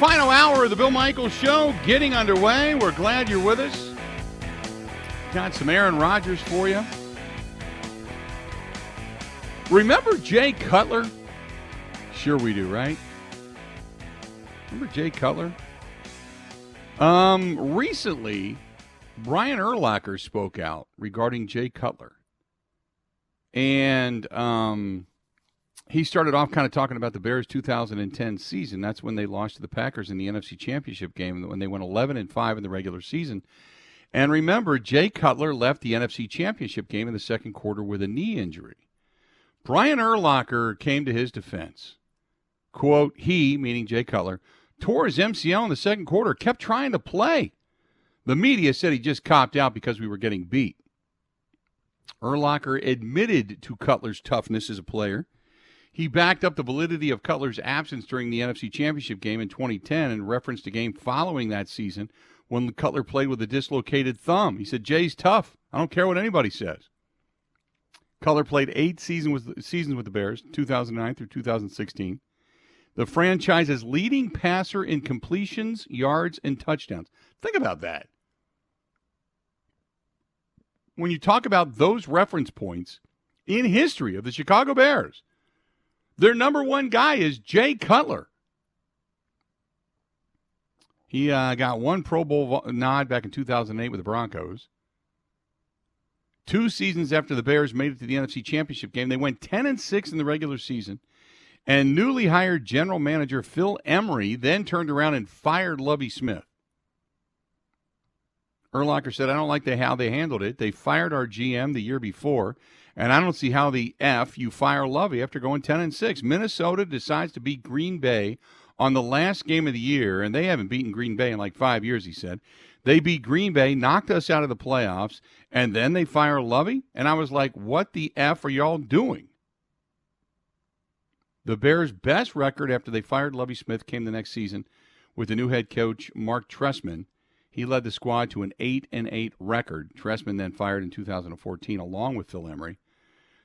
final hour of the Bill Michaels Show getting underway. We're glad you're with us. Got some Aaron Rodgers for you. Remember Jay Cutler? Sure we do, right? Remember Jay Cutler? Um, recently, Brian Urlacher spoke out regarding Jay Cutler. And um, he started off kind of talking about the Bears 2010 season. That's when they lost to the Packers in the NFC Championship game when they went 11 and 5 in the regular season. And remember, Jay Cutler left the NFC Championship game in the second quarter with a knee injury. Brian Urlacher came to his defense. Quote, he, meaning Jay Cutler, tore his MCL in the second quarter, kept trying to play. The media said he just copped out because we were getting beat. Urlacher admitted to Cutler's toughness as a player. He backed up the validity of Cutler's absence during the NFC Championship game in 2010 and referenced a game following that season when Cutler played with a dislocated thumb. He said, Jay's tough. I don't care what anybody says. Cutler played eight season with, seasons with the Bears, 2009 through 2016. The franchise's leading passer in completions, yards, and touchdowns. Think about that. When you talk about those reference points in history of the Chicago Bears, their number one guy is Jay Cutler. He uh, got one Pro Bowl nod back in 2008 with the Broncos. Two seasons after the Bears made it to the NFC Championship game, they went 10 and 6 in the regular season. And newly hired general manager Phil Emery then turned around and fired Lovie Smith. Urlacher said, I don't like the, how they handled it. They fired our GM the year before, and I don't see how the F you fire Lovie after going 10 and 6. Minnesota decides to beat Green Bay on the last game of the year, and they haven't beaten Green Bay in like five years, he said. They beat Green Bay, knocked us out of the playoffs, and then they fire Lovie. And I was like, what the F are y'all doing? The Bears' best record after they fired Lovie Smith came the next season with the new head coach, Mark Trestman. He led the squad to an 8 and 8 record. Trestman then fired in 2014 along with Phil Emery.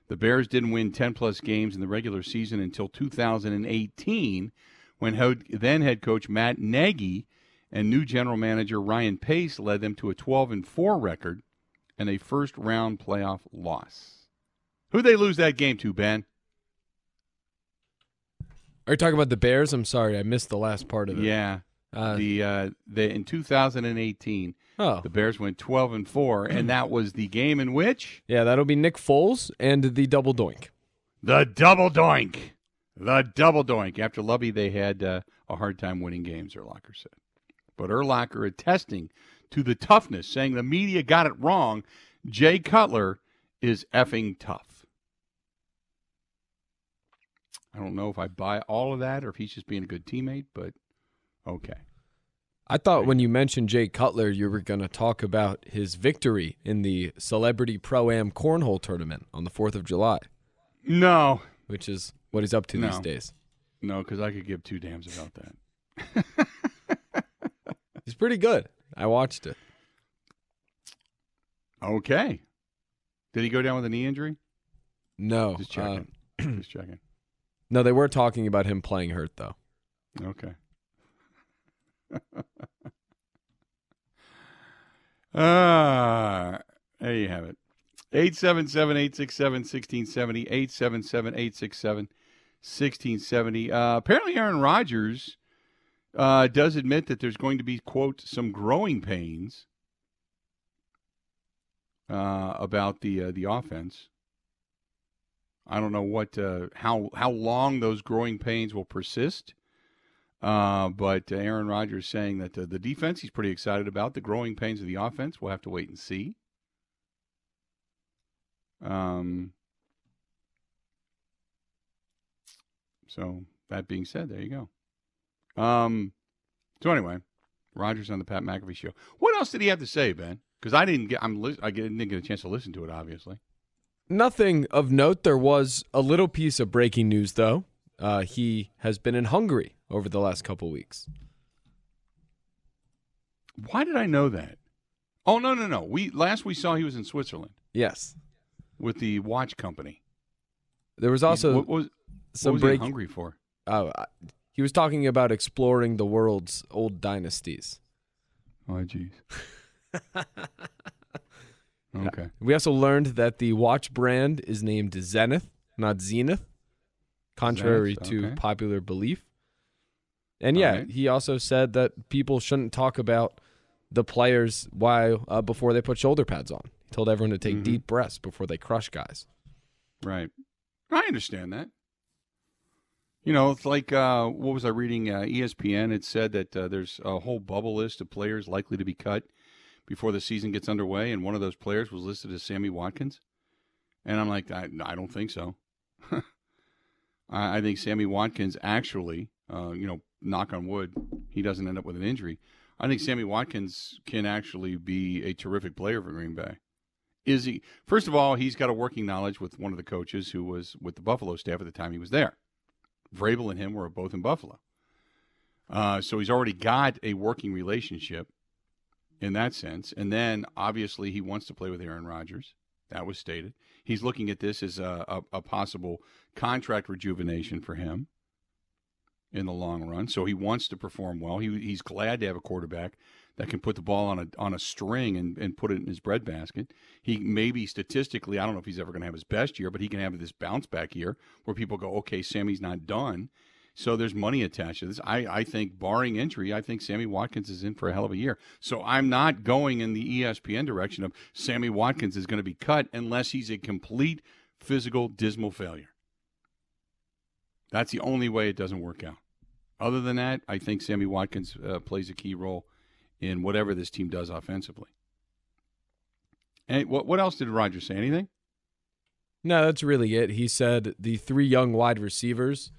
The Bears didn't win 10 plus games in the regular season until 2018 when then head coach Matt Nagy and new general manager Ryan Pace led them to a 12 and 4 record and a first round playoff loss. Who'd they lose that game to, Ben? Are you talking about the Bears? I'm sorry, I missed the last part of it. Yeah. Uh, the uh, the in 2018, oh. the Bears went 12 and 4 and that was the game in which Yeah, that'll be Nick Foles and the double doink. The double doink. The double doink. After Lovie, they had uh, a hard time winning games, Urlacher said. But Urlacher attesting to the toughness, saying the media got it wrong. Jay Cutler is effing tough. I don't know if I buy all of that or if he's just being a good teammate, but okay. I thought when you mentioned Jay Cutler, you were going to talk about his victory in the Celebrity Pro Am Cornhole Tournament on the 4th of July. No. Which is what he's up to no. these days. No, because I could give two damns about that. he's pretty good. I watched it. Okay. Did he go down with a knee injury? No. Just checking. Uh, Just checking. No, they were talking about him playing hurt, though. Okay. Ah, there you have it. 877 867 1670. 877 867 1670. Uh, apparently, Aaron Rodgers uh, does admit that there's going to be, quote, some growing pains uh, about the uh, the offense. I don't know what uh, how how long those growing pains will persist. Uh, but Aaron Rodgers saying that the defense he's pretty excited about. The growing pains of the offense, we'll have to wait and see. Um, so that being said, there you go. Um, so anyway, Rodgers on the Pat McAfee show. What else did he have to say, Ben? Because I didn't get I'm I didn't get a chance to listen to it, obviously. Nothing of note. There was a little piece of breaking news, though. Uh, he has been in Hungary over the last couple weeks. Why did I know that? Oh no no no! We last we saw he was in Switzerland. Yes, with the watch company. There was also what was some what was break hungry for. Oh, He was talking about exploring the world's old dynasties. Oh, jeez. okay. We also learned that the watch brand is named Zenith, not Zenith, contrary to popular belief. And yeah, right. he also said that people shouldn't talk about the players while uh, before they put shoulder pads on. He told everyone to take Mhm. deep breaths before they crush guys. Right. I understand that. You know, it's like uh, what was I reading? Uh, ESPN. It said that uh, there's a whole bubble list of players likely to be cut before the season gets underway, and one of those players was listed as Sammy Watkins. And I'm like, I, I don't think so. I, I think Sammy Watkins actually, uh, you know, knock on wood, he doesn't end up with an injury. I think Sammy Watkins can actually be a terrific player for Green Bay. Is he? First of all, he's got a working knowledge with one of the coaches who was with the Buffalo staff at the time he was there. Vrabel and him were both in Buffalo. Uh, so he's already got a working relationship in that sense. And then obviously he wants to play with Aaron Rodgers. That was stated. He's looking at this as a, a, a possible contract rejuvenation for him in the long run. So he wants to perform well. He, he's glad to have a quarterback that can put the ball on a on a string and, and put it in his breadbasket. He maybe statistically, I don't know if he's ever going to have his best year, but he can have this bounce back year where people go, okay, Sammy's not done. So there's money attached to this. I, I think, barring injury, I think Sammy Watkins is in for a hell of a year. So I'm not going in the ESPN direction of Sammy Watkins is going to be cut unless he's a complete physical dismal failure. That's the only way it doesn't work out. Other than that, I think Sammy Watkins uh, plays a key role in whatever this team does offensively. And what what else did Roger say? Anything? No, that's really it. He said the three young wide receivers,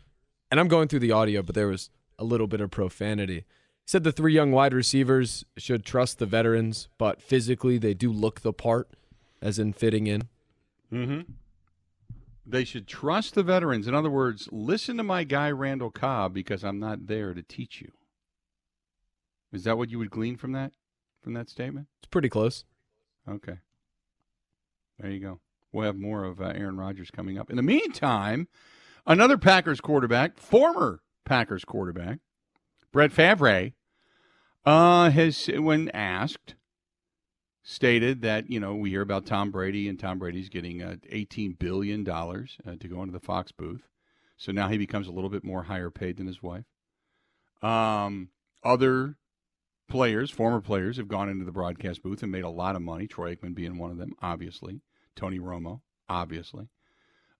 and I'm going through the audio, but there was a little bit of profanity. He said the three young wide receivers should trust the veterans, but physically they do look the part, as in fitting in. Mm-hmm. They should trust the veterans. In other words, listen to my guy Randall Cobb because I'm not there to teach you. Is that what you would glean from that from that statement? It's pretty close. Okay. There you go. We'll have more of uh, Aaron Rodgers coming up. In the meantime, another Packers quarterback, former Packers quarterback, Brett Favre, uh, has, when asked, stated that, you know, we hear about Tom Brady, and Tom Brady's getting uh, $18 billion uh, to go into the Fox booth. So now he becomes a little bit more higher paid than his wife. Um, other players, former players, have gone into the broadcast booth and made a lot of money. Troy Aikman being one of them, obviously. Tony Romo, obviously.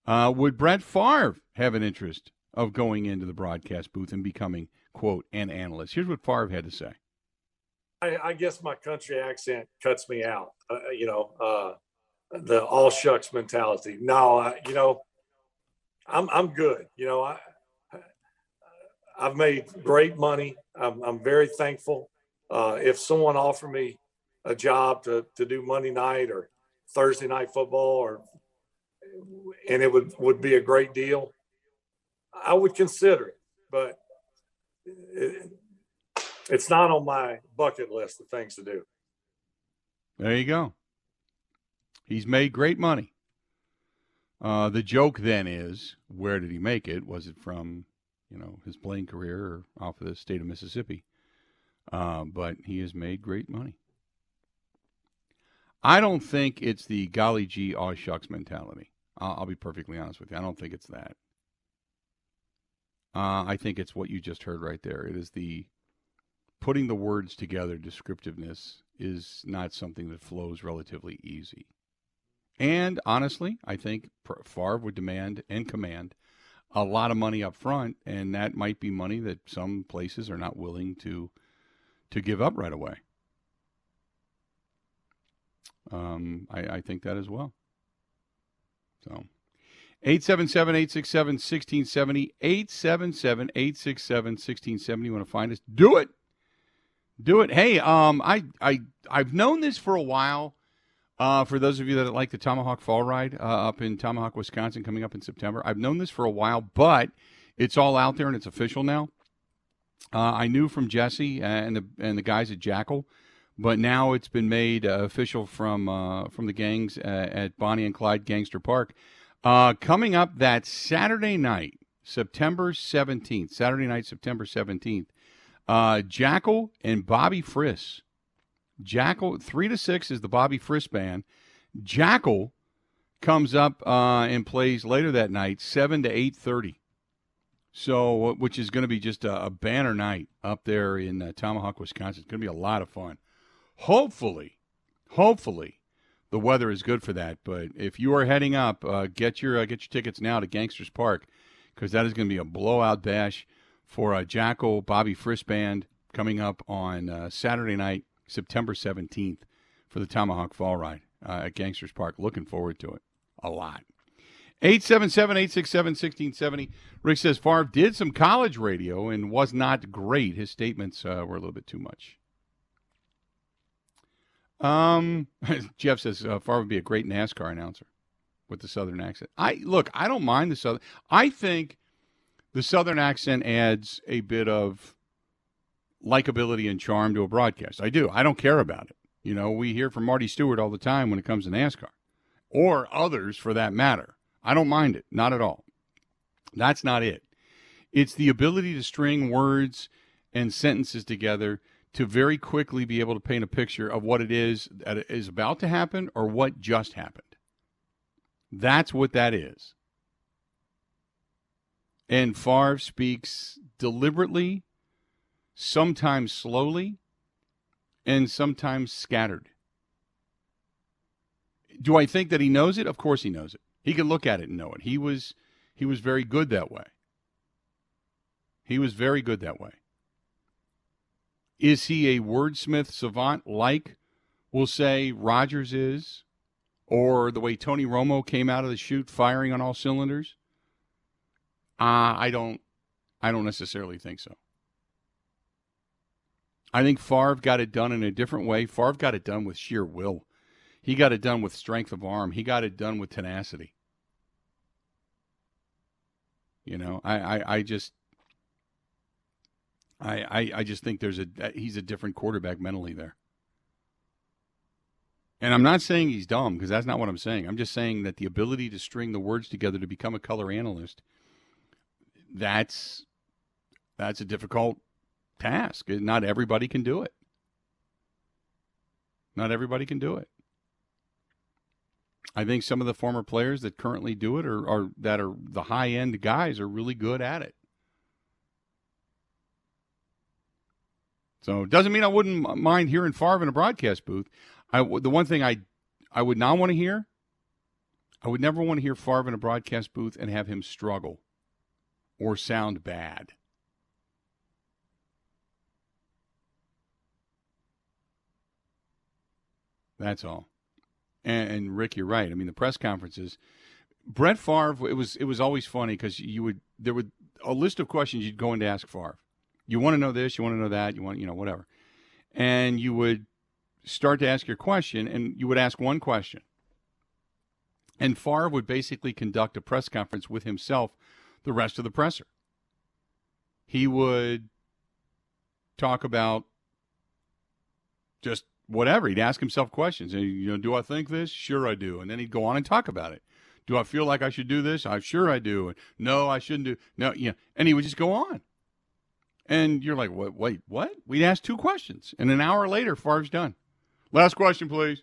Uh, would Brett Favre have an interest of going into the broadcast booth and becoming, quote, an analyst? Here's what Favre had to say. I, I guess my country accent cuts me out. Uh, you know, uh, the all shucks mentality. No, I, you know, I'm I'm good. You know, I I've made great money. I'm I'm very thankful. Uh, if someone offered me a job to to do Monday night or Thursday night football, or and it would would be a great deal, I would consider it. But it, it's not on my bucket list of things to do. There you go. He's made great money. Uh, the joke then is, where did he make it? Was it from, you know, his playing career or off of the state of Mississippi? Uh, but he has made great money. I don't think it's the golly gee aw shucks mentality. I'll, be perfectly honest with you. I don't think it's that. Uh, I think it's what you just heard right there. It is the putting the words together. Descriptiveness is not something that flows relatively easy. And honestly, I think Favre would demand and command a lot of money up front, and that might be money that some places are not willing to to give up right away. Um, I, I think that as well. So, 877 867 1670. 877 867 1670. You want to find us? Do it. Do it. Hey, um, I, I, I've known this for a while. Uh, for those of you that like the Tomahawk Fall Ride uh, up in Tomahawk, Wisconsin, coming up in September, I've known this for a while, but it's all out there and it's official now. Uh, I knew from Jesse and the and the guys at Jackyl, but now it's been made uh, official from uh, from the gangs uh, at Bonnie and Clyde Gangster Park. Uh, coming up that Saturday night, September 17th, Saturday night, September 17th. Uh, Jackyl and Bobby Friss. Jackyl 3 to 6 is the Bobby Friss band. Jackyl comes up and plays later that night, 7 to 8.30. So, which is going to be just a, a, banner night up there in uh, Tomahawk, Wisconsin. It's going to be a lot of fun. Hopefully, hopefully, the weather is good for that. But if you are heading up, uh, get your uh, get your tickets now to Gangsters Park because that is going to be a blowout bash for a Jackyl Bobby Friss band coming up on uh, Saturday night, September 17th for the Tomahawk Fall Ride uh, at Gangsters Park. Looking forward to it a lot. 877 867 1670. Rick says Favre did some college radio and was not great. His statements uh, were a little bit too much. Um, Jeff says uh, Favre would be a great NASCAR announcer with the Southern accent. I look, I don't mind the Southern. I think the Southern accent adds a bit of likability and charm to a broadcast. I do. I don't care about it. You know, we hear from Marty Stewart all the time when it comes to NASCAR, or others for that matter. I don't mind it, not at all. That's not it. It's the ability to string words and sentences together to very quickly be able to paint a picture of what it is that is about to happen or what just happened. That's what that is. And Favre speaks deliberately, sometimes slowly, and sometimes scattered. Do I think that he knows it? Of course he knows it. He could look at it and know it. He was he was very good that way. He was very good that way. Is he a wordsmith savant like we'll say Rodgers is, or the way Tony Romo came out of the chute firing on all cylinders? Uh, I don't I don't necessarily think so. I think Favre got it done in a different way. Favre got it done with sheer will. He got it done with strength of arm. He got it done with tenacity. You know, I, I, I just I, I, I just think there's a he's a different quarterback mentally there. And I'm not saying he's dumb because that's not what I'm saying. I'm just saying that the ability to string the words together to become a color analyst that's that's a difficult task. Not everybody can do it. Not everybody can do it. I think some of the former players that currently do it or are that are the high end guys are really good at it. So it doesn't mean I wouldn't mind hearing Favre in a broadcast booth. I the one thing I I would not want to hear, I would never want to hear Favre in a broadcast booth and have him struggle or sound bad. That's all. And, and, Rick, you're right. I mean, the press conferences. Brett Favre. It was it was always funny because you would there would a list of questions you'd go in to ask Favre. You want to know this, you want to know that, you want, you know, whatever. And you would start to ask your question, and you would ask one question. And Favre would basically conduct a press conference with himself the rest of the presser. He would talk about just whatever. He'd ask himself questions. And, you know, do I think this? Sure, I do. And then he'd go on and talk about it. Do I feel like I should do this? I'm sure I do. And no, I shouldn't do. No, yeah. And he would just go on. And you're like, what? Wait, what? We'd ask two questions, and an hour later, Favre's done. Last question, please.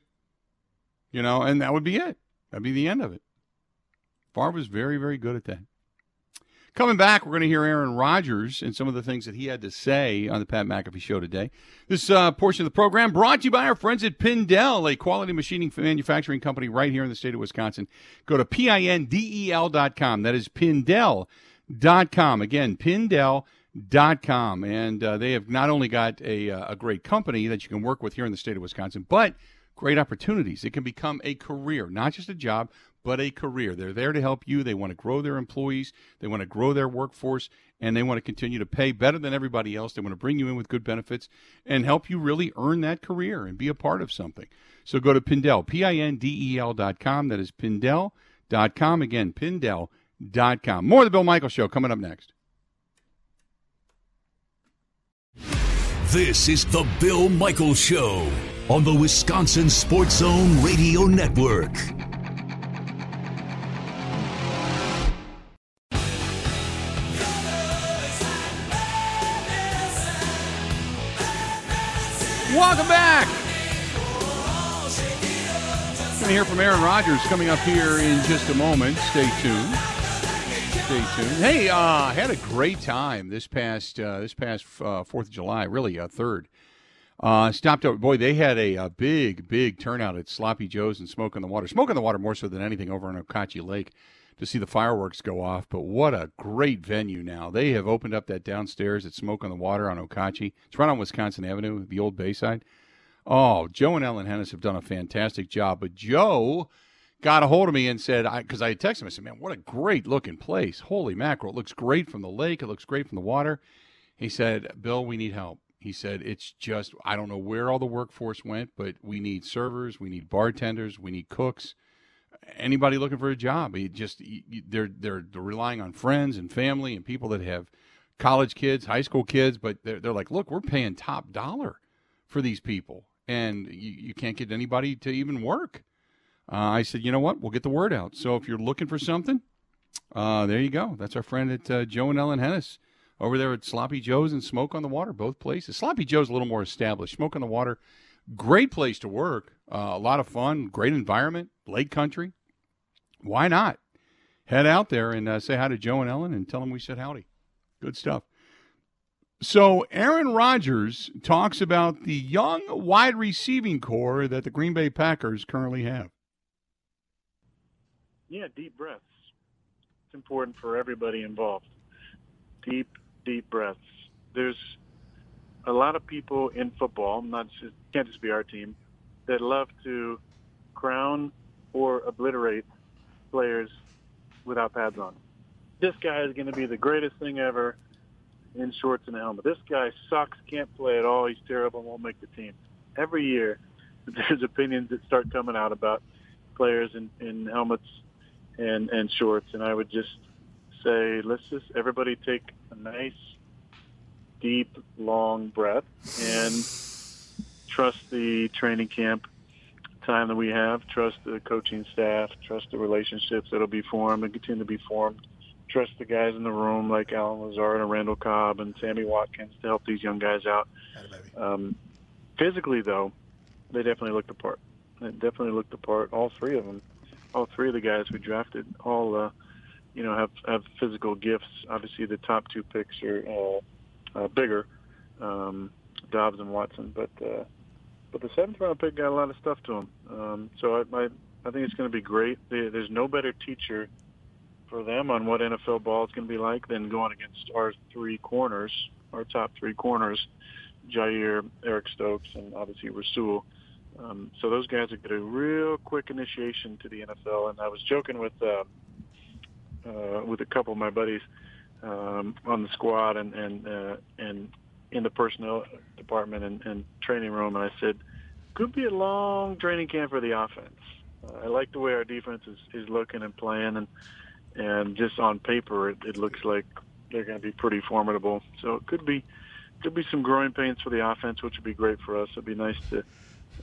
You know, and that would be it. That'd be the end of it. Favre was very, very good at that. Coming back, we're going to hear Aaron Rodgers and some of the things that he had to say on the Pat McAfee Show today. This uh, portion of the program brought to you by our friends at Pindel, a quality machining manufacturing company right here in the state of Wisconsin. Go to P-I-N-D-E-L.com. That is Pindel.com. Again, Pindel.com dot com. And uh, they have not only got a, uh, a great company that you can work with here in the state of wisconsin but great opportunities. It can become a career not just a job but a career. They're there to help you. They want to grow their employees. They want to grow their workforce and they want to continue to pay better than everybody else. They want to bring you in with good benefits and help you really earn that career and be a part of something. So go to pindel p-i-n-d-e-l dot com. That is pindel dot com. Again pindel dot com. More of the bill michael show coming up next This is The Bill Michaels Show on the Wisconsin Sports Zone Radio Network. Welcome back. Going to hear from Aaron Rodgers coming up here in just a moment. Stay tuned. Stay tuned. Hey, uh, had a great time this past uh, this past uh, Fourth of July. Really, a third. Uh, stopped over. Boy, they had a, a, big, big turnout at Sloppy Joe's and Smoke on the Water. Smoke on the Water more so than anything over on Okauchee Lake to see the fireworks go off. But what a great venue now. They have opened up that downstairs at Smoke on the Water on Okauchee. It's right on Wisconsin Avenue, the old Bayside. Oh, Joe and Ellen Hennis have done a fantastic job. But Joe got a hold of me and said, because I, I, texted him, I said, man, what a great looking place. Holy mackerel. It looks great from the lake. It looks great from the water. He said, Bill, we need help. He said, it's just, I don't know where all the workforce went, but we need servers, we need bartenders, we need cooks anybody looking for a job. He just they're they're relying on friends and family and people that have college kids, high school kids, but they're they're like, look, we're paying top dollar for these people, and you, you can't get anybody to even work. Uh, I said, you know what? We'll get the word out. So if you're looking for something, uh, there you go. That's our friend at uh, Joe and Ellen Hennis over there at Sloppy Joe's and Smoke on the Water, both places. Sloppy Joe's a little more established. Smoke on the Water, great place to work. Uh, a lot of fun, great environment, lake country. Why not? Head out there and uh, say hi to Joe and Ellen and tell them we said howdy. Good stuff. So, Aaron Rodgers talks about the young wide receiving corps that the Green Bay Packers currently have. Yeah, deep breaths. It's important for everybody involved. Deep, deep breaths. There's a lot of people in football, not just, can't just be our team, that love to crown or obliterate players without pads on. This guy is going to be the greatest thing ever in shorts and a helmet. This guy sucks, can't play at all. He's terrible, won't make the team. Every year, there's opinions that start coming out about players in, in helmets and and shorts, and I would just say, let's just everybody take a nice, deep, long breath and trust the training camp time that we have, trust the coaching staff, trust the relationships that'll be formed and continue to be formed. Trust the guys in the room like Allen Lazard and Randall Cobb and Sammy Watkins to help these young guys out. Um, physically, though, they definitely looked the part. They definitely looked the part. All three of them, all three of the guys we drafted, all uh, you know have have physical gifts. Obviously, the top two picks are uh, uh, bigger, um, Doubs and Watson, but uh, but the seventh round pick got a lot of stuff to him. Um, so I, I, I think it's going to be great. There's no better teacher for them on what NFL ball is going to be like than going against our three corners, our top three corners, Jaire, Eric Stokes, and obviously Rasul. Um, so those guys will get a real quick initiation to the NFL. And I was joking with uh, uh, with a couple of my buddies um, on the squad and and uh, and in the personnel department and, and training room, and I said, could be a long training camp for the offense. Uh, I like the way our defense is, is looking and playing, and and just on paper, it, it looks like they're going to be pretty formidable. So it could be could be some growing pains for the offense, which would be great for us. It'd be nice to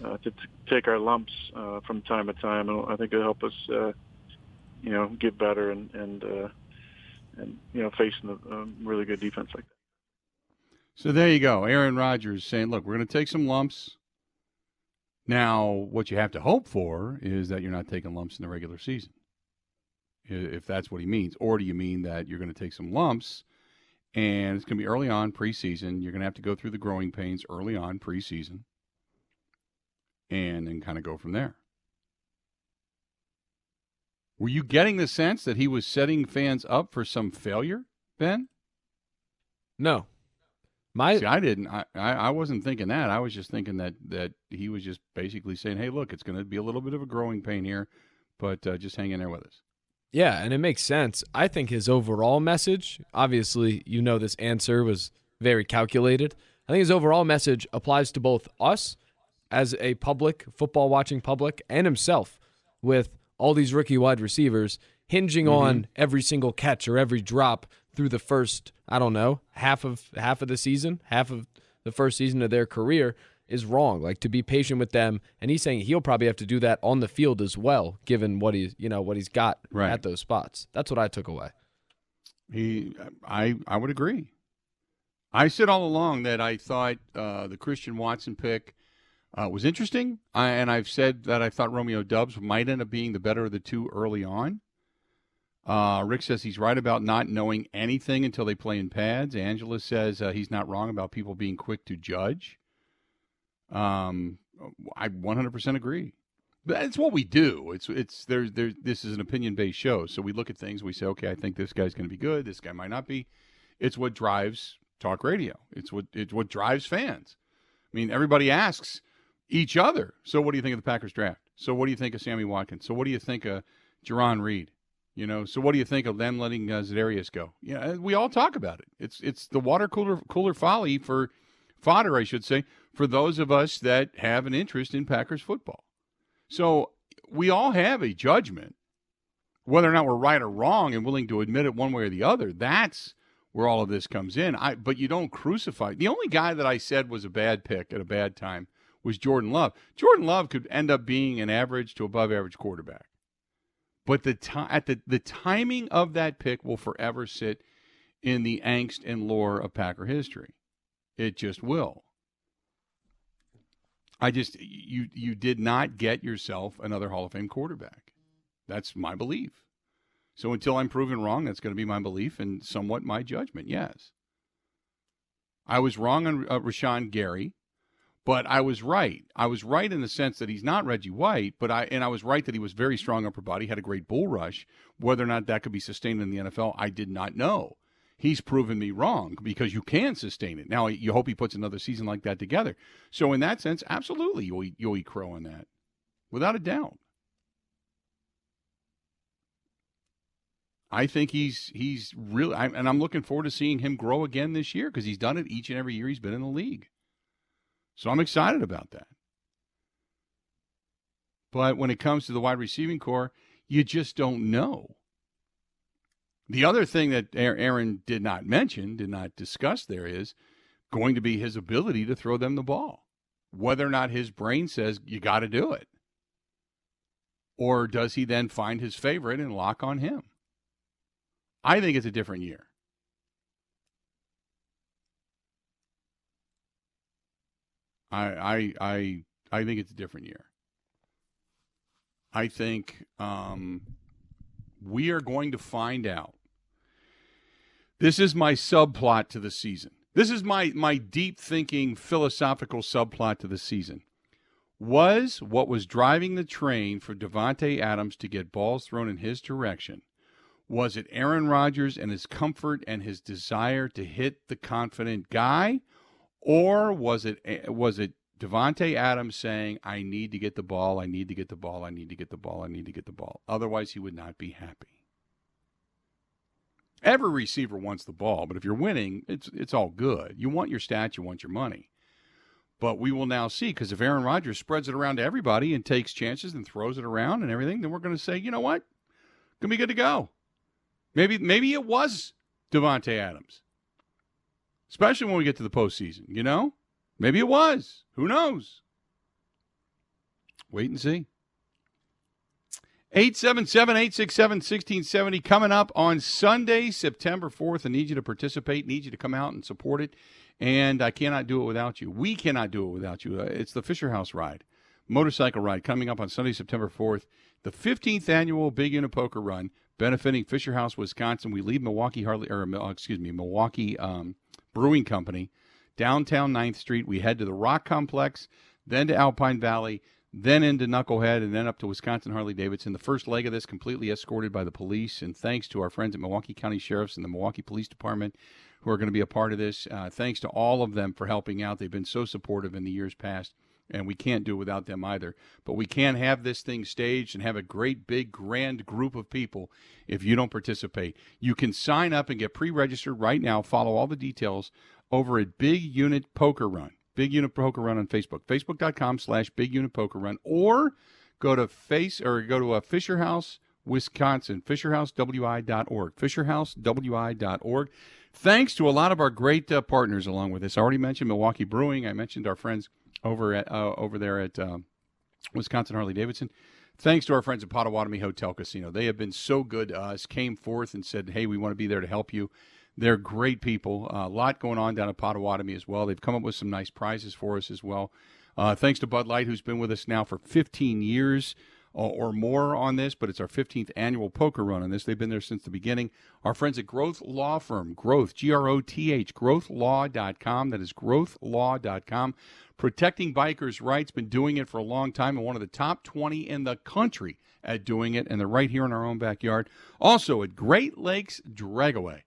uh, to t- take our lumps uh, from time to time, and I think it'll help us, uh, you know, get better and and uh, and you know facing a, a really good defense like that. So there you go. Aaron Rodgers saying, look, we're going to take some lumps. Now, what you have to hope for is that you're not taking lumps in the regular season, if that's what he means. Or do you mean that you're going to take some lumps and it's going to be early on preseason? You're going to have to go through the growing pains early on preseason and then kind of go from there. Were you getting the sense that he was setting fans up for some failure, Ben? No. My, See, I didn't. I, I wasn't thinking that. I was just thinking that that he was just basically saying, "Hey, look, it's going to be a little bit of a growing pain here, but uh, just hang in there with us." Yeah, and it makes sense. I think his overall message, obviously, you know, this answer was very calculated. I think his overall message applies to both us as a public football watching public and himself with all these rookie wide receivers hinging mm-hmm. on every single catch or every drop through the first, I don't know, half of half of the season, half of the first season of their career is wrong. Like to be patient with them, and he's saying he'll probably have to do that on the field as well, given what he's you know what he's got right. at those spots. That's what I took away. He, I, I would agree. I said all along that I thought uh, the Christian Watson pick uh, was interesting. I, and I've said that I thought Romeo Doubs might end up being the better of the two early on. Uh, Rick says he's right about not knowing anything until they play in pads. Angela says uh, he's not wrong about people being quick to judge. Um, I 100% agree. But it's what we do. It's it's there's there's this is an opinion based show, so we look at things. We say, okay, I think this guy's going to be good. This guy might not be. It's what drives talk radio. It's what it's what drives fans. I mean, everybody asks each other. So, what do you think of the Packers draft? So, what do you think of Sammy Watkins? So, what do you think of Jarran Reed? You know, so what do you think of them letting uh, Za'Darius go? Yeah, we all talk about it. It's it's the water cooler cooler folly for fodder, I should say, for those of us that have an interest in Packers football. So we all have a judgment, whether or not we're right or wrong, and willing to admit it one way or the other. That's where all of this comes in. I but you don't crucify. The only guy that I said was a bad pick at a bad time was Jordan Love. Jordan Love could end up being an average to above average quarterback. But the time at the the timing of that pick will forever sit in the angst and lore of Packer history. It just will. I just you you did not get yourself another Hall of Fame quarterback. That's my belief. So until I'm proven wrong, that's going to be my belief and somewhat my judgment. Yes. I was wrong on uh, Rashan Gary. But I was right. I was right in the sense that he's not Reggie White, but I and I was right that he was very strong upper body, had a great bull rush. Whether or not that could be sustained in the NFL, I did not know. He's proven me wrong because you can sustain it. Now you hope he puts another season like that together. So in that sense, absolutely, you'll eat, you'll eat crow on that, without a doubt. I think he's he's really, and I'm looking forward to seeing him grow again this year because he's done it each and every year he's been in the league. So I'm excited about that. But when it comes to the wide receiving corps, you just don't know. The other thing that Aaron did not mention, did not discuss there is going to be his ability to throw them the ball. Whether or not his brain says, you got to do it. Or does he then find his favorite and lock on him? I think it's a different year. I I I I think it's a different year. I think um, we are going to find out. This is my subplot to the season. This is my my deep thinking philosophical subplot to the season. Was what was driving the train for Davante Adams to get balls thrown in his direction? Was it Aaron Rodgers and his comfort and his desire to hit the confident guy? Or was it eh, was it Davante Adams saying, "I need to get the ball, I need to get the ball, I need to get the ball, I need to get the ball." Otherwise, he would not be happy. Every receiver wants the ball, but if you're winning, it's it's all good. You want your stats, you want your money. But we will now see because if Aaron Rodgers spreads it around to everybody and takes chances and throws it around and everything, then we're going to say, you know what, gonna be good to go. Maybe maybe it was Davante Adams especially when we get to the postseason. You know, maybe it was. Who knows? Wait and see. 877 867 1670 coming up on Sunday, September 4th. I need you to participate, need you to come out and support it. And I cannot do it without you. We cannot do it without you. Uh, it's the Fisher House Ride, motorcycle ride coming up on Sunday, September 4th, the 15th annual Big Unit Poker Run benefiting Fisher House, Wisconsin. We leave Milwaukee, Harley, or uh, excuse me, Milwaukee um, Brewing Company, downtown 9th Street. We head to the Rock Complex, then to Alpine Valley, then into Knucklehead, and then up to Wisconsin Harley Davidson. The first leg of this completely escorted by the police, and thanks to our friends at Milwaukee County Sheriffs and the Milwaukee Police Department who are going to be a part of this. Uh, thanks to all of them for helping out. They've been so supportive in the years past and we can't do it without them either. But we can't have this thing staged and have a great, big, grand group of people if you don't participate. You can sign up and get pre registered right now. Follow all the details over at Big Unit Poker Run. Big Unit Poker Run on Facebook, facebook.com slash Big Unit Poker Run, or go to face or go to a Fisher House, Wisconsin, fisherhousewi.org, fisherhousewi.org. Thanks to a lot of our great uh, partners along with this. I already mentioned Milwaukee Brewing. I mentioned our friends over at uh, over there at um, Wisconsin Harley Davidson. Thanks to our friends at Potawatomi Hotel Casino. They have been so good to us, came forth and said, hey, we want to be there to help you. They're great people. Uh, a lot going on down at Potawatomi as well. They've come up with some nice prizes for us as well. Uh, thanks to Bud Light, who's been with us now for 15 years or more on this, but it's our 15th annual poker run on this. They've been there since the beginning. Our friends at Groth Law Firm, Groth, G R O T H, grothlaw.com. That is grothlaw.com. Protecting bikers' rights, been doing it for a long time and one of the top 20 in the country at doing it, and they're right here in our own backyard. Also at Great Lakes Dragaway,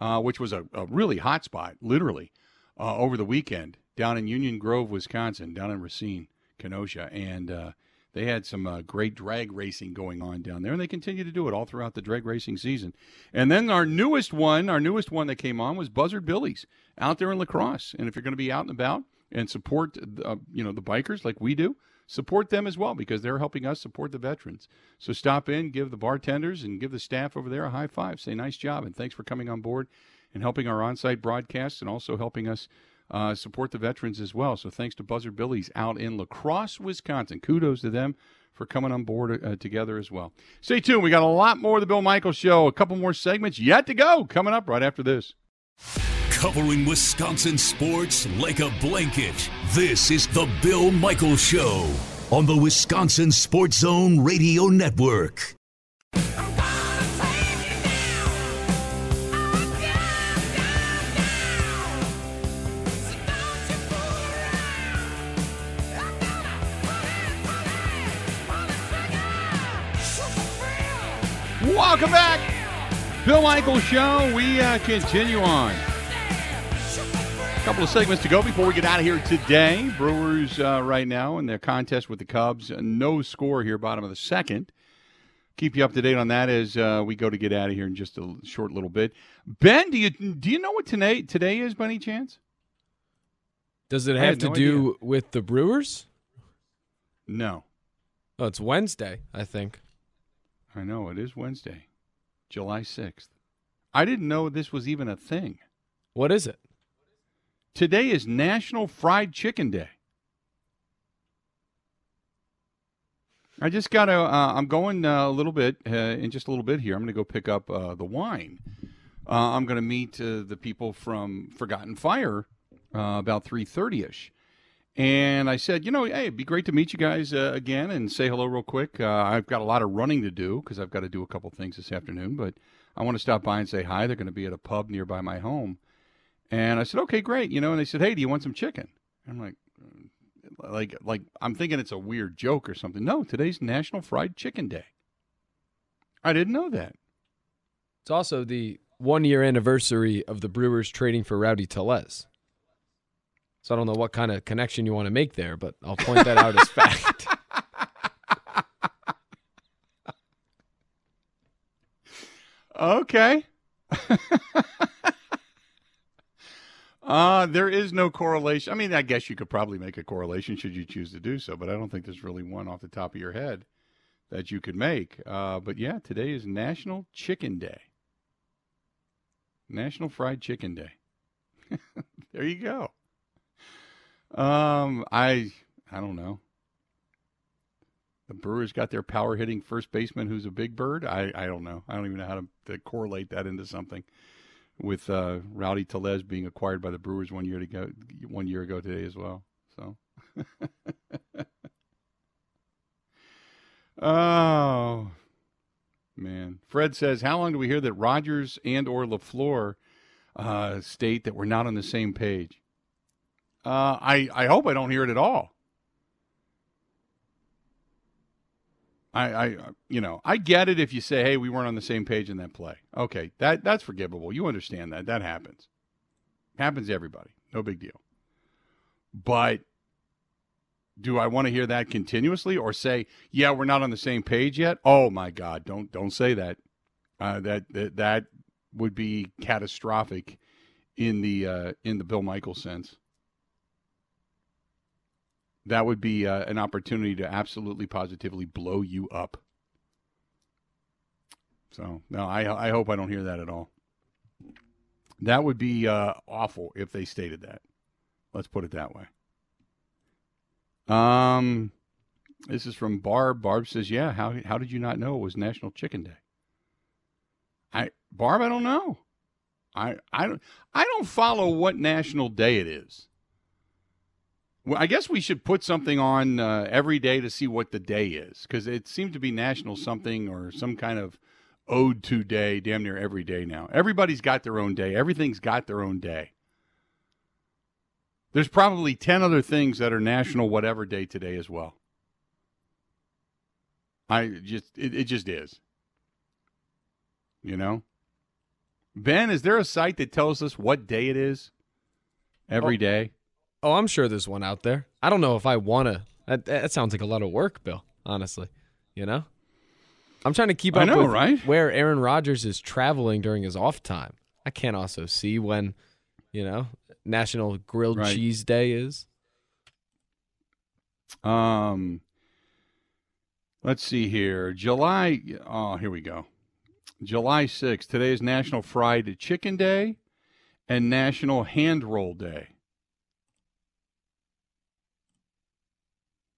uh, which was a, a really hot spot, literally, uh, over the weekend down in Union Grove, Wisconsin, down in Racine, Kenosha. And, uh, they had some uh, great drag racing going on down there, and they continue to do it all throughout the drag racing season. And then our newest one, our newest one that came on was Buzzard Billy's out there in La Crosse. And if you're going to be out and about and support, uh, you know, the bikers like we do, support them as well because they're helping us support the veterans. So stop in, give the bartenders and give the staff over there a high five. Say nice job and thanks for coming on board and helping our on-site broadcasts and also helping us uh, support the veterans as well. So thanks to Buzzard Billy's out in La Crosse, Wisconsin. Kudos to them for coming on board uh, together as well. Stay tuned. We got a lot more of the Bill Michaels Show. A couple more segments yet to go coming up right after this. Covering Wisconsin sports like a blanket. This is the Bill Michaels Show on the Wisconsin Sports Zone Radio Network. Welcome back. Bill Michaels Show. We uh, continue on. Couple of segments to go before we get out of here today. Brewers uh, right now in their contest with the Cubs. No score here, bottom of the second. Keep you up to date on that as uh, we go to get out of here in just a short little bit. Ben, do you do you know what today today is by any chance? Does it have to no do idea. with the Brewers? No, Oh, it's Wednesday, I think. I know it is Wednesday, July sixth. I didn't know this was even a thing. What is it? Today is National Fried Chicken Day. I just got to, uh, I'm going uh, a little bit, uh, in just a little bit here. I'm going to go pick up uh, the wine. Uh, I'm going to meet uh, the people from Forgotten Fire about 3.30ish. And I said, you know, hey, it'd be great to meet you guys again and say hello real quick. I've got a lot of running to do because I've got to do a couple things this afternoon, but I want to stop by and say hi. They're going to be at a pub nearby my home. And I said, okay, great. You know, and they said, hey, do you want some chicken? I'm like, "Uh, like, like I'm thinking it's a weird joke or something. No, today's National Fried Chicken Day. I didn't know that. It's also the one year anniversary of the Brewers trading for Rowdy Tellez. So I don't know what kind of connection you want to make there, but I'll point that out as fact. Okay. uh, there is no correlation. I mean, I guess you could probably make a correlation should you choose to do so, but I don't think there's really one off the top of your head that you could make. Uh, but yeah, today is National Chicken Day. National Fried Chicken Day. there you go. Um, I I don't know. The Brewers got their power hitting first baseman who's a big bird. I, I don't know. I don't even know how to, to correlate that into something with uh, Rowdy Tellez being acquired by the Brewers one year to go one year ago today as well. So Oh man. Fred says, How long do we hear that Rodgers and or LaFleur uh, state that we're not on the same page? Uh, I, I hope I don't hear it at all. I, I, you know, I get it if you say, "Hey, we weren't on the same page in that play." Okay, that that's forgivable. You understand that that happens. Happens to everybody. No big deal. But do I want to hear that continuously, or say, "Yeah, we're not on the same page yet"? Oh my God! Don't don't say that. Uh, that that that would be catastrophic in the uh, in the Bill Michael sense that would be uh, an opportunity to absolutely positively blow you up. So no, I I hope I don't hear that at all. That would be uh, awful if they stated that. Let's put it that way. Um, this is from Barb. Barb says, "Yeah, how how did you not know it was National Chicken Day?" I Barb, I don't know. I I don't I don't follow what national day it is Well, I guess we should put something on uh, every day to see what the day is because it seemed to be national something or some kind of ode to day damn near every day now. Everybody's got their own day. Everything's got their own day. There's probably 10 other things that are national whatever day today as well. I just it, it just is. You know? Ben, is there a site that tells us what day it is every Oh. day? Oh, I'm sure there's one out there. I don't know if I want to. That, that sounds like a lot of work, Bill, honestly. You know? I'm trying to keep up I know, with right? where Aaron Rodgers is traveling during his off time. I can't also see when, you know, National Grilled Right. Cheese Day is. Um, let's see here. July. Oh, here we go. July 6th. Today is National Fried Chicken Day and National Hand Roll Day.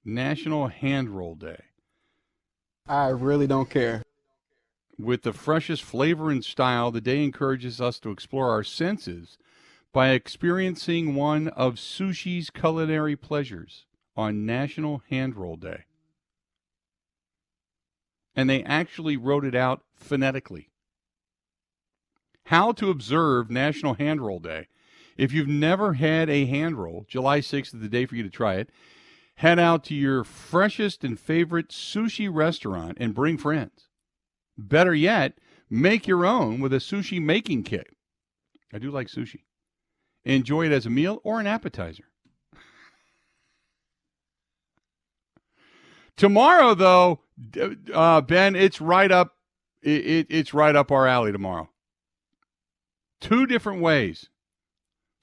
National Hand Roll Day. I really don't care. With the freshest flavor and style, the day encourages us to explore our senses by experiencing one of sushi's culinary pleasures on National Hand Roll Day. And they actually wrote it out phonetically. How to observe National Hand Roll Day. If you've never had a hand roll, July 6th is the day for you to try it. Head out to your freshest and favorite sushi restaurant and bring friends. Better yet, make your own with a sushi making kit. I do like sushi. Enjoy it as a meal or an appetizer. Tomorrow, though, uh, Ben, it's right up. It, it, it's right up our alley tomorrow. Two different ways.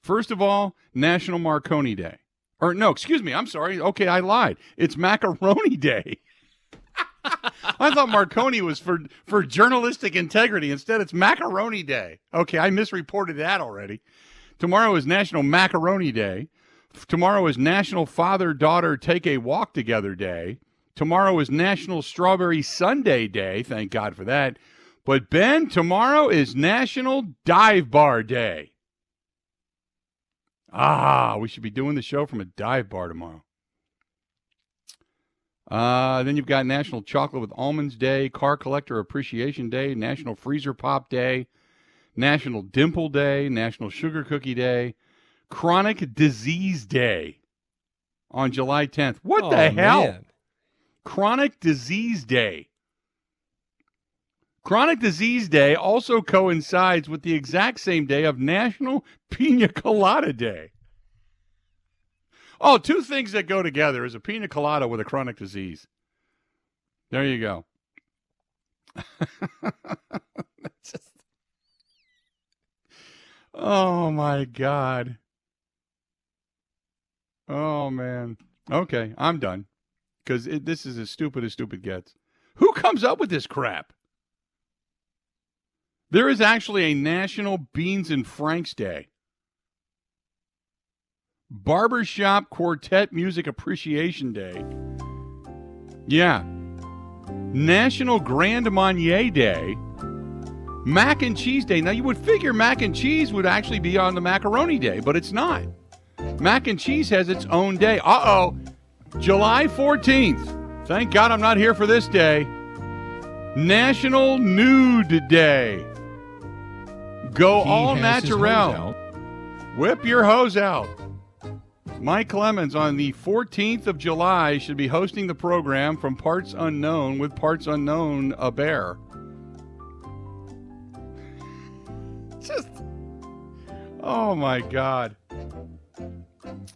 First of all, National Marconi Day. Or no, excuse me. I'm sorry. Okay, I lied. It's Macaroni Day. I thought Marconi was for for journalistic integrity. Instead, it's Macaroni Day. Okay, I misreported that already. Tomorrow is National Macaroni Day. Tomorrow is National Father Daughter Take a Walk Together Day. Tomorrow is National Strawberry Sundae Day. Thank God for that. But Ben, tomorrow is National Dive Bar Day. Ah, we should be doing the show from a dive bar tomorrow. Uh, then you've got National Chocolate with Almonds Day, Car Collector Appreciation Day, National Freezer Pop Day, National Dimple Day, National Sugar Cookie Day, Chronic Disease Day on July 10th. What Oh, the hell? man. Chronic Disease Day. Chronic Disease Day also coincides with the exact same day of National Pina Colada Day. Oh, two things that go together is a pina colada with a chronic disease. There you go. Just- Oh my God. Oh man. Okay, I'm done. Because this is as stupid as stupid gets. Who comes up with this crap? There is actually a National Beans and Franks Day. Barbershop Quartet Music Appreciation Day. Yeah. National Grand Marnier Day. Mac and Cheese Day. Now, you would figure mac and cheese would actually be on the Macaroni Day, but it's not. Mac and cheese has its own day. Uh oh. July 14th. Thank God I'm not here for this day. National Nude Day. Go He all natural. Whip your hose out. Mike Clemens on the 14th of July should be hosting the program from Parts Unknown with Parts Unknown, a bear. Just, oh my God.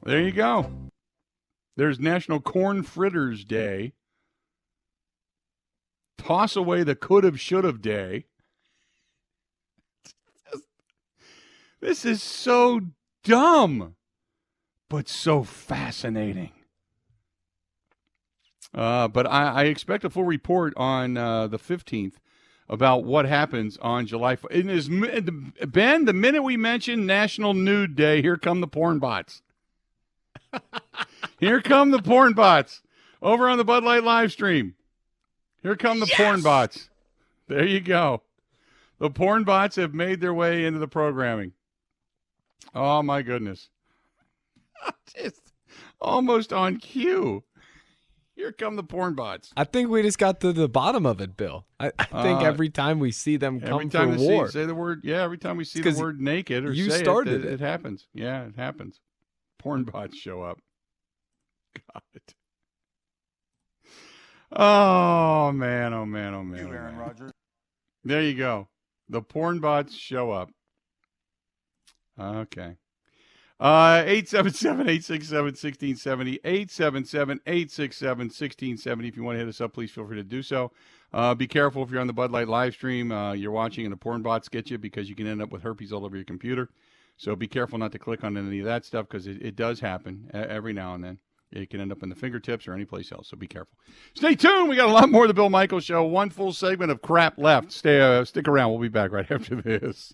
There you go. There's National Corn Fritters Day. Toss away the could have, should have day. This is so dumb, but so fascinating. Uh, but I, I expect a full report on uh, the 15th about what happens on July. f- It is Ben. The minute we mention National Nude Day, here come the porn bots. here come the porn bots over on the Bud Light live stream. Here come the porn bots. There you go. The porn bots have made their way into the programming. Oh my goodness. Just Almost on cue. Here come the porn bots. I think we just got to the bottom of it, Bill. I, I think Uh, every time we see them come Every time for we see, war, say the word, yeah. Every time we see the word naked or you say started it, it. it, happens. Yeah, it happens. Porn bots show up. God. Oh man! Oh man! Oh man! oh, man. There you go. The porn bots show up. Okay. Uh 877-867-1670 877-867-1670 if you want to hit us up please feel free to do so. Uh, be careful if you're on the Bud Light live stream uh, you're watching and the porn bots get you because you can end up with herpes all over your computer. So be careful not to click on any of that stuff because it, it does happen every now and then. It can end up in the fingertips or anyplace else. So be careful. Stay tuned. We got a lot more of the Bill Michaels Show. One full segment of crap left. Stay, uh, stick around. We'll be back right after this.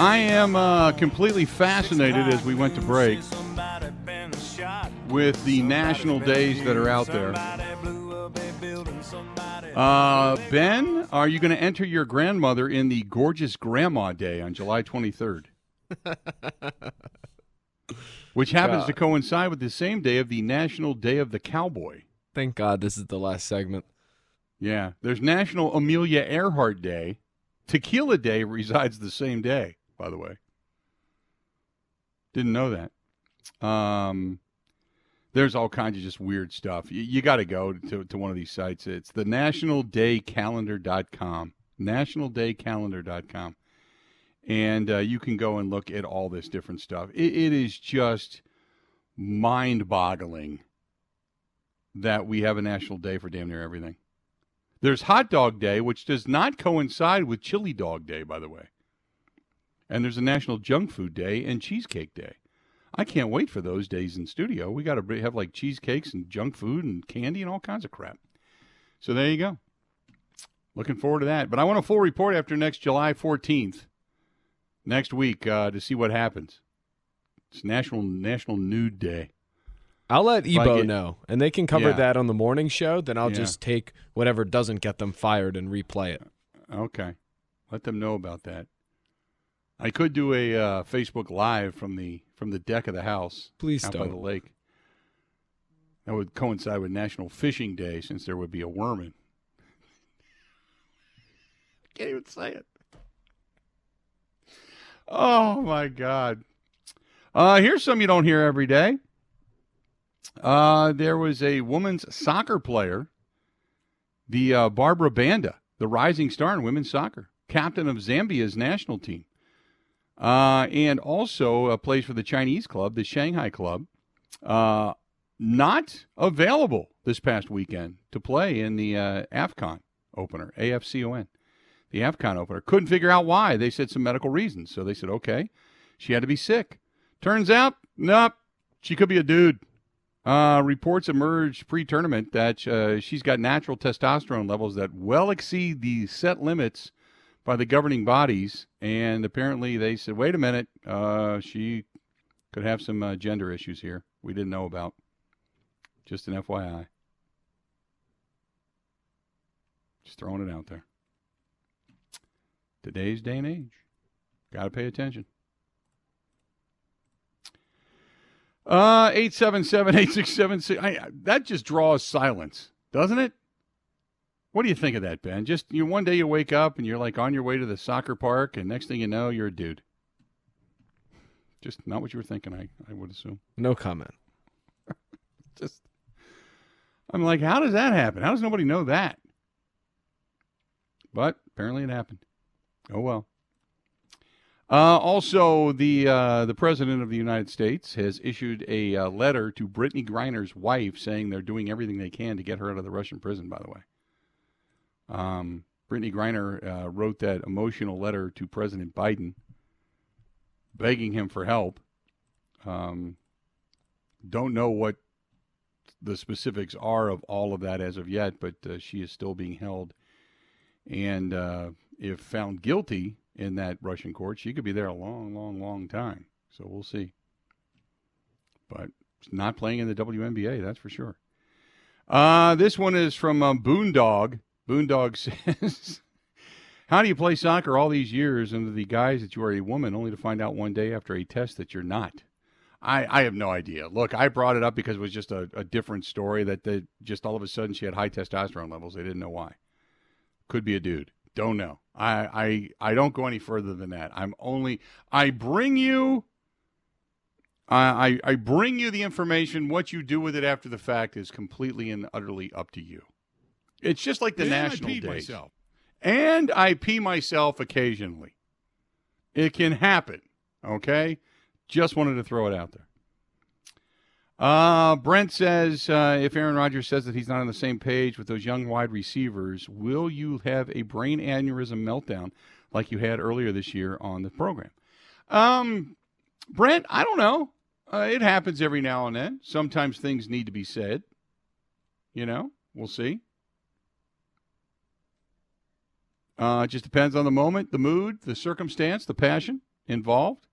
I am uh, completely fascinated as we went to break with the national days that are out there. Uh, ben, are you going to enter your grandmother in the gorgeous Grandma Day on July 23rd? Which happens to coincide with the same day of the National Day of the Cowboy. thank God this is the last segment. Yeah, there's National Amelia Earhart Day. Tequila Day resides the same day, by the way. Didn't know that. Um, there's all kinds of just weird stuff. You, you got to go to, to one of these sites. It's the nationaldaycalendar.com. Nationaldaycalendar.com. And uh, you can go and look at all this different stuff. It, it is just mind boggling that we have a national day for damn near everything. There's Hot Dog Day, which does not coincide with Chili Dog Day, by the way. And there's a National Junk Food Day and Cheesecake Day. I can't wait for those days in studio. We got to have like cheesecakes and junk food and candy and all kinds of crap. So there you go. Looking forward to that. But I want a full report after next July 14th, next week, uh, to see what happens. It's National National Nude Day. I'll let Ebo get- know, and they can cover Yeah. that on the morning show. Then I'll Yeah. just take whatever doesn't get them fired and replay it. Okay. Let them know about that. I could do a uh, Facebook Live from the from the deck of the house Please out by the lake. That would coincide with National Fishing Day since there would be a worm in. Can't even say it. Oh my God. Uh, here's some you don't hear every day. Uh, there was a woman's soccer player, the uh, Barbra Banda, the rising star in women's soccer, captain of Zambia's national team, uh, and also uh, plays for the Chinese club, the Shanghai club. Uh, not available this past weekend to play in the uh, AFCON opener, AFCON, the AFCON opener. Couldn't figure out why. They said some medical reasons. So they said, okay, she had to be sick. Turns out, nope, she could be a dude. Uh, reports emerged pre-tournament that uh, she's got natural testosterone levels that well exceed the set limits by the governing bodies, and apparently they said, "Wait a minute, uh, she could have some uh, gender issues here we didn't know about." Just an FYI. Just throwing it out there. Today's day and age, got to pay attention. Uh, 877-867. I, that just draws silence, doesn't it? What do you think of that, Ben? Just you one day you wake up and you're like on your way to the soccer park, and next thing you know, you're a dude. Just not what you were thinking, I, I would assume. No comment. Just I'm like, how does that happen? How does nobody know that? But apparently it happened. Oh well. Uh, also, the uh, the president of the United States has issued a uh, letter to Brittney Griner's wife, saying they're doing everything they can to get her out of the Russian prison. By the way, um, Brittney Griner uh, wrote that emotional letter to President Biden, begging him for help. Um, don't know what the specifics are of all of that as of yet, but uh, she is still being held. And uh, if found guilty in that Russian court, she could be there a long, long, long time. So we'll see. But not playing in the WNBA, that's for sure. Uh, this one is from um, Boondog. Boondog says, How do you play soccer all these years under the guise that you are a woman only to find out one day after a test that you're not? I, I have no idea. Look, I brought it up because it was just a, a different story that just all of a sudden she had high testosterone levels. They didn't know why. Could be a dude. Don't know. I, I I don't go any further than that. I'm only I bring you I, I bring you the information. What you do with it after the fact is completely and utterly up to you. It's just like the And I national days. myself. And I pee myself occasionally. It can happen. Okay? Just wanted to throw it out there. Uh, Brent says uh, if Aaron Rodgers says that he's not on the same page with those young wide receivers, will you have a brain aneurysm meltdown like you had earlier this year on the program? Um, Brent, I don't know. Uh, it happens every now and then. Sometimes things need to be said. You know, we'll see. Uh, it just depends on the moment, the mood, the circumstance, the passion involved.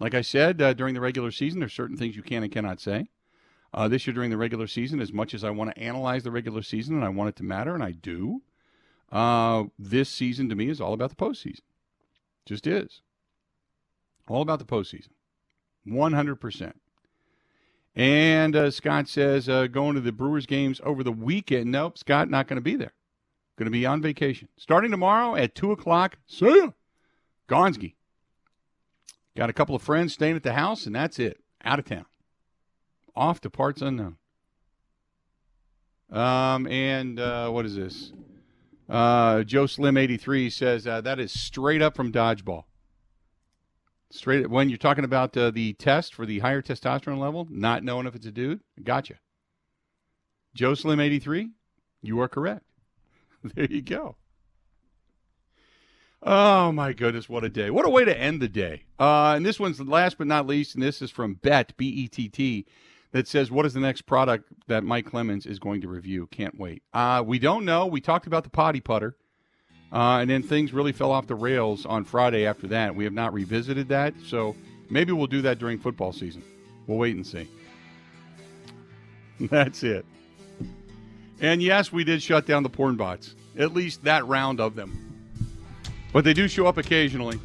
Like I said, uh, during the regular season, there's certain things you can and cannot say. Uh, this year during the regular season, as much as I want to analyze the regular season and I want it to matter, and I do, uh, this season to me is all about the postseason. Just is. All about the postseason. 100%. And uh, Scott says uh, going to the Brewers games over the weekend. Nope, Scott not going to be there. Going to be on vacation. Starting tomorrow at 2 o'clock. See ya. Gonski. Got a couple of friends staying at the house, and that's it. Out of town. Off to parts unknown. Um, and uh, what is this? Uh, Joe Slim 83 says uh, that is straight up from Dodgeball. Straight when you're talking about uh, the test for the higher testosterone level, not knowing if it's a dude, gotcha. Joe Slim 83, you are correct. there you go. Oh my goodness, what a day! What a way to end the day. Uh, and this one's last but not least, and this is from Bet B E T T, that says, "What is the next product that Mike Clemens is going to review?" Can't wait. Uh, we don't know. We talked about the potty putter, uh, and then things really fell off the rails on Friday. After that, we have not revisited that, so maybe we'll do that during football season. We'll wait and see. That's it. And yes, we did shut down the porn bots. At least that round of them. But they do show up occasionally.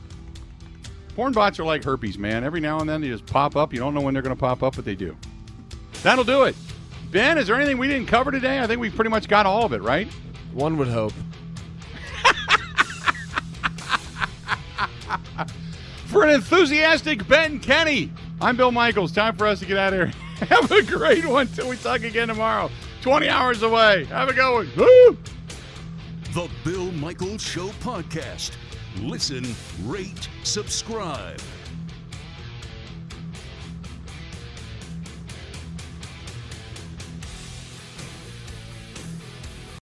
Porn bots are like herpes, man. Every now and then they just pop up. You don't know when they're going to pop up, but they do. That'll do it. Ben, is there anything we didn't cover today? I think we pretty much got all of it, right? One would hope. For an enthusiastic Ben Kenny, I'm Bill Michaels. Time for us to get out of here. Have a great one till we talk again tomorrow. 20 hours away. Have a one. Woo! The Bill Michaels Show podcast. Listen, rate, subscribe.